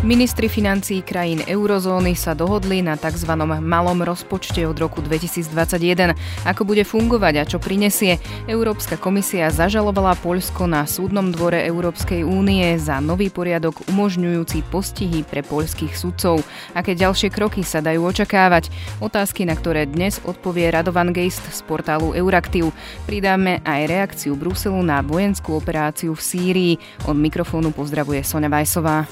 Ministri financií krajín eurozóny sa dohodli na tzv. malom rozpočte od roku 2021. Ako bude fungovať a čo prinesie? Európska komisia zažalovala Poľsko na súdnom dvore Európskej únie za nový poriadok umožňujúci postihy pre poľských sudcov. Aké ďalšie kroky sa dajú očakávať? Otázky, na ktoré dnes odpovie Radovan Geist z portálu Euraktiv. Pridáme aj reakciu Bruselu na vojenskú operáciu v Sýrii. Od mikrofónu pozdravuje Sonja Vajsová.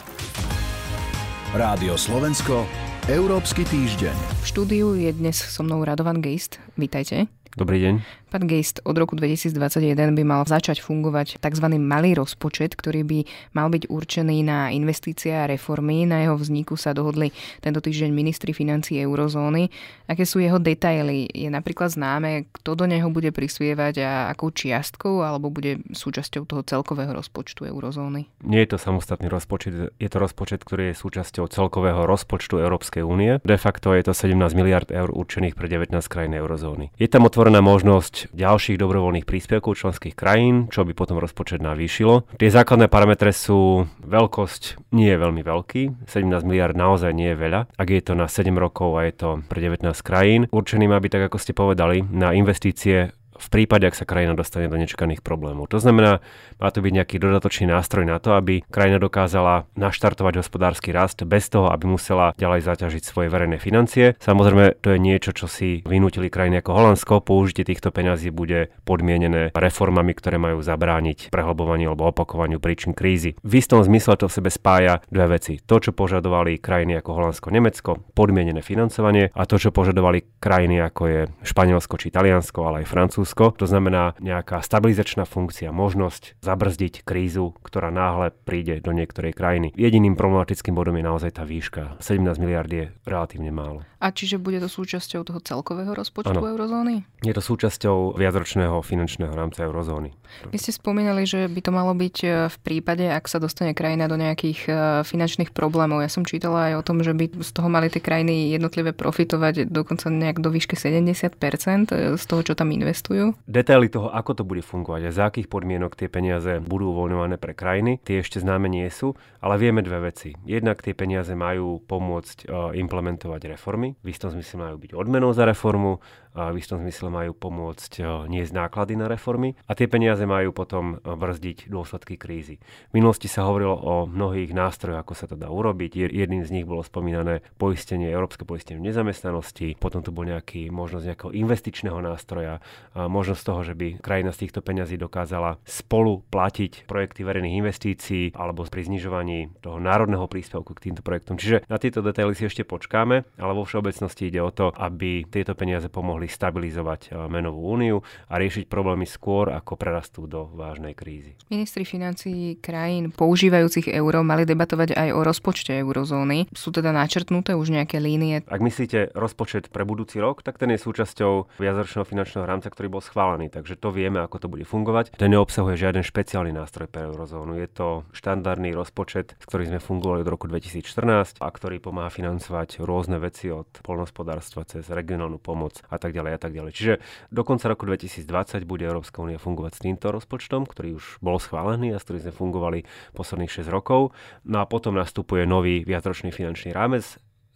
Rádio Slovensko, Európsky týždeň. V štúdiu je dnes so mnou Radovan Geist. Vítajte. Dobrý deň. Pán Geist, od roku 2021 by mal začať fungovať tzv. malý rozpočet, ktorý by mal byť určený na investície a reformy. Na jeho vzniku sa dohodli tento týždeň ministri financí eurozóny. Aké sú jeho detaily? Je napríklad známe, kto do neho bude prispievať a akou čiastkou, alebo bude súčasťou toho celkového rozpočtu eurozóny? Nie je to samostatný rozpočet, je to rozpočet, ktorý je súčasťou celkového rozpočtu Európskej únie. De facto je to 17 miliard eur určených pre 19 krajín eurozóny. Je tam otvorená možnosť ďalších dobrovoľných príspevkov členských krajín, čo by potom rozpočet navýšilo. Tie základné parametre sú veľkosť nie je veľmi veľký, 17 miliard naozaj nie je veľa. Ak je to na 7 rokov a je to pre 19 krajín, určený má byť, tak ako ste povedali, na investície v prípade, ak sa krajina dostane do nečakaných problémov. To znamená, má to byť nejaký dodatočný nástroj na to, aby krajina dokázala naštartovať hospodársky rast bez toho, aby musela ďalej zaťažiť svoje verejné financie. Samozrejme, to je niečo, čo si vynútili krajiny ako Holandsko. Použitie týchto peňazí bude podmienené reformami, ktoré majú zabrániť prehlbovaniu alebo opakovaniu príčin krízy. V istom zmysle to v sebe spája dve veci. To, čo požadovali krajiny ako Holandsko, Nemecko, podmienené financovanie a to, čo požadovali krajiny ako je Španielsko či Taliansko, ale aj Francúzsko Rusko. To znamená nejaká stabilizačná funkcia, možnosť zabrzdiť krízu, ktorá náhle príde do niektorej krajiny. Jediným problematickým bodom je naozaj tá výška. 17 miliard je relatívne málo. A čiže bude to súčasťou toho celkového rozpočtu ano. eurozóny? Je to súčasťou viacročného finančného rámca eurozóny. Vy ste spomínali, že by to malo byť e, v prípade, ak sa dostane krajina do nejakých e, finančných problémov. Ja som čítala aj o tom, že by z toho mali tie krajiny jednotlivé profitovať dokonca nejak do výšky 70% e, z toho, čo tam investujú. Detaily toho, ako to bude fungovať a za akých podmienok tie peniaze budú uvoľňované pre krajiny, tie ešte známe nie sú, ale vieme dve veci. Jednak tie peniaze majú pomôcť implementovať reformy, reformy, v istom zmysle majú byť odmenou za reformu, v istom zmysle majú pomôcť e, niesť náklady na reformy a tie peniaze majú potom e, brzdiť dôsledky krízy. V minulosti sa hovorilo o mnohých nástrojoch, ako sa to dá urobiť. Jedným z nich bolo spomínané poistenie, európske poistenie nezamestnanosti, potom tu bol nejaký možnosť nejakého investičného nástroja, možnosť toho, že by krajina z týchto peňazí dokázala spolu platiť projekty verejných investícií alebo pri znižovaní toho národného príspevku k týmto projektom. Čiže na tieto detaily si ešte počkáme, ale vo všeobecnosti ide o to, aby tieto peniaze pomohli stabilizovať eh, menovú úniu a riešiť problémy skôr, ako prerastú do vážnej krízy. Ministri financií krajín používajúcich euro mali debatovať aj o rozpočte eurozóny. Sú teda načrtnuté už nejaké línie? Ak myslíte rozpočet pre budúci rok, tak ten je súčasťou viacročného finančného rámca, ktorý bol schválený, takže to vieme, ako to bude fungovať. Ten neobsahuje žiaden špeciálny nástroj pre eurozónu. Je to štandardný rozpočet, s ktorým sme fungovali od roku 2014 a ktorý pomáha financovať rôzne veci od polnospodárstva cez regionálnu pomoc a tak ďalej a tak ďalej. Čiže do konca roku 2020 bude Európska únia fungovať s týmto rozpočtom, ktorý už bol schválený a s ktorým sme fungovali posledných 6 rokov. No a potom nastupuje nový viacročný finančný rámec,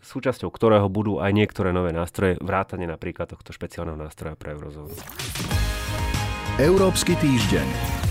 súčasťou ktorého budú aj niektoré nové nástroje, vrátane napríklad tohto špeciálneho nástroja pre eurozónu. Európsky týždeň.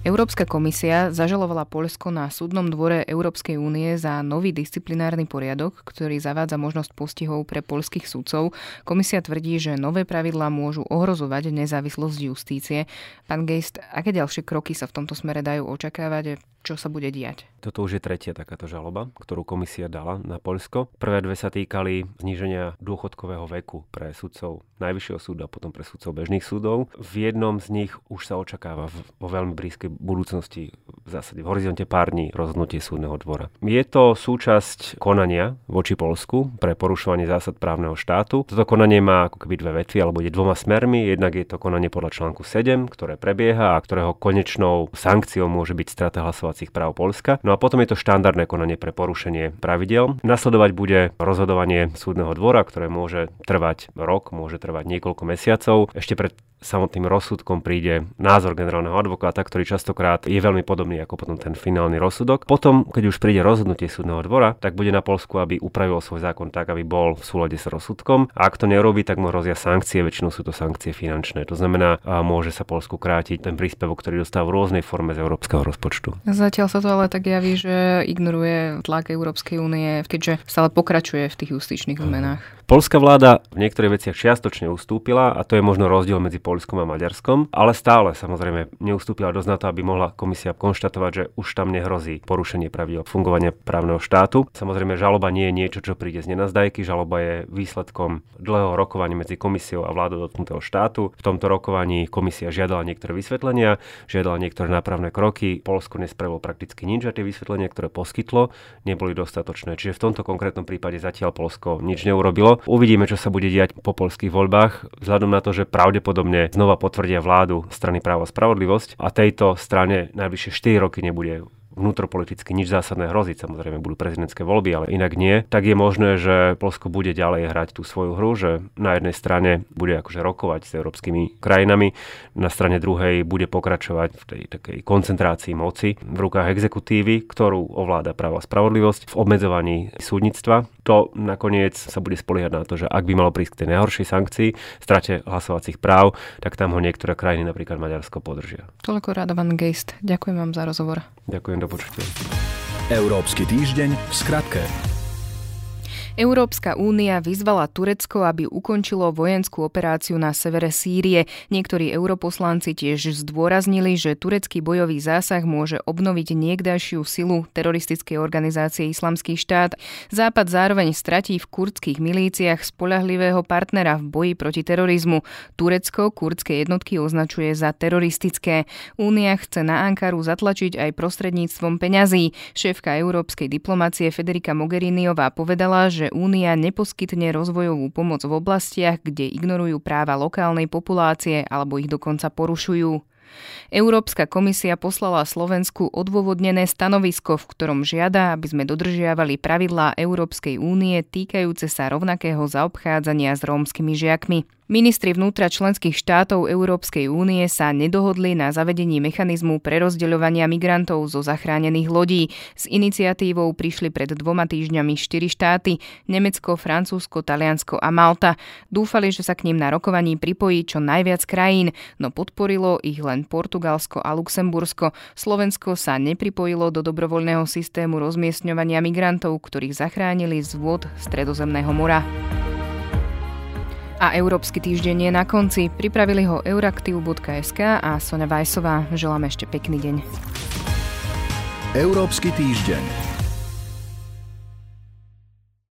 Európska komisia zažalovala Poľsko na súdnom dvore Európskej únie za nový disciplinárny poriadok, ktorý zavádza možnosť postihov pre poľských sudcov. Komisia tvrdí, že nové pravidlá môžu ohrozovať nezávislosť justície. Pán Geist, aké ďalšie kroky sa v tomto smere dajú očakávať? Čo sa bude diať. Toto už je tretia takáto žaloba, ktorú komisia dala na Poľsko. Prvé dve sa týkali zníženia dôchodkového veku pre sudcov Najvyššieho súdu a potom pre sudcov bežných súdov. V jednom z nich už sa očakáva vo veľmi blízkej budúcnosti v zásade v horizonte pár dní rozhodnutie súdneho dvora. Je to súčasť konania voči Polsku pre porušovanie zásad právneho štátu. Toto konanie má ako keby dve vetvy alebo ide dvoma smermi. Jednak je to konanie podľa článku 7, ktoré prebieha a ktorého konečnou sankciou môže byť strata hlasovacích práv Polska. No a potom je to štandardné konanie pre porušenie pravidel. Nasledovať bude rozhodovanie súdneho dvora, ktoré môže trvať rok, môže trvať niekoľko mesiacov. Ešte pred samotným rozsudkom príde názor generálneho advokáta, ktorý častokrát je veľmi podobný ako potom ten finálny rozsudok. Potom, keď už príde rozhodnutie súdneho dvora, tak bude na Polsku, aby upravil svoj zákon tak, aby bol v súlade s rozsudkom. A ak to nerobí, tak mu hrozia sankcie, väčšinou sú to sankcie finančné. To znamená, môže sa Polsku krátiť ten príspevok, ktorý dostáva v rôznej forme z európskeho rozpočtu. Zatiaľ sa to ale tak javí, že ignoruje tlak Európskej únie, keďže stále pokračuje v tých justičných zmenách. Polská vláda v niektorých veciach čiastočne ustúpila a to je možno rozdiel medzi Polskom a Maďarskom, ale stále samozrejme neustúpila dosť na to, aby mohla komisia konštatovať, že už tam nehrozí porušenie pravidel fungovania právneho štátu. Samozrejme, žaloba nie je niečo, čo príde z nenazdajky, žaloba je výsledkom dlhého rokovania medzi komisiou a vládou dotknutého štátu. V tomto rokovaní komisia žiadala niektoré vysvetlenia, žiadala niektoré nápravné kroky. Polsko nespravilo prakticky nič a tie vysvetlenia, ktoré poskytlo, neboli dostatočné. Čiže v tomto konkrétnom prípade zatiaľ Polsko nič neurobilo. Uvidíme, čo sa bude diať po polských voľbách, vzhľadom na to, že pravdepodobne znova potvrdia vládu strany práva a spravodlivosť a tejto strane najbližšie 4 roky nebude vnútropoliticky nič zásadné hroziť, samozrejme budú prezidentské voľby, ale inak nie, tak je možné, že Polsko bude ďalej hrať tú svoju hru, že na jednej strane bude akože rokovať s európskymi krajinami, na strane druhej bude pokračovať v tej takej koncentrácii moci v rukách exekutívy, ktorú ovláda právo a spravodlivosť v obmedzovaní súdnictva. To nakoniec sa bude spoliehať na to, že ak by malo prísť k tej najhoršej sankcii, strate hlasovacích práv, tak tam ho niektoré krajiny, napríklad Maďarsko, podržia. Toľko Radovan Geist. Ďakujem vám za rozhovor. Ďakujem do počutia. Európsky týždeň v skratke. Európska únia vyzvala Turecko, aby ukončilo vojenskú operáciu na severe Sýrie. Niektorí europoslanci tiež zdôraznili, že turecký bojový zásah môže obnoviť niekdajšiu silu teroristickej organizácie Islamský štát. Západ zároveň stratí v kurdských milíciách spolahlivého partnera v boji proti terorizmu. Turecko kurdské jednotky označuje za teroristické. Únia chce na Ankaru zatlačiť aj prostredníctvom peňazí. Šéfka európskej diplomácie Federica Mogheriniová povedala, Únia neposkytne rozvojovú pomoc v oblastiach, kde ignorujú práva lokálnej populácie alebo ich dokonca porušujú. Európska komisia poslala Slovensku odôvodnené stanovisko, v ktorom žiada, aby sme dodržiavali pravidlá Európskej únie týkajúce sa rovnakého zaobchádzania s rómskymi žiakmi. Ministri vnútra členských štátov Európskej únie sa nedohodli na zavedení mechanizmu prerozdeľovania migrantov zo zachránených lodí. S iniciatívou prišli pred dvoma týždňami štyri štáty Nemecko, Francúzsko, Taliansko a Malta. Dúfali, že sa k ním na rokovaní pripojí čo najviac krajín, no podporilo ich len Portugalsko a Luxembursko. Slovensko sa nepripojilo do dobrovoľného systému rozmiestňovania migrantov, ktorých zachránili z vôd Stredozemného mora. A Európsky týždeň je na konci. Pripravili ho euraktiv.sk a Sonja Vajsová. Želám ešte pekný deň. Európsky týždeň.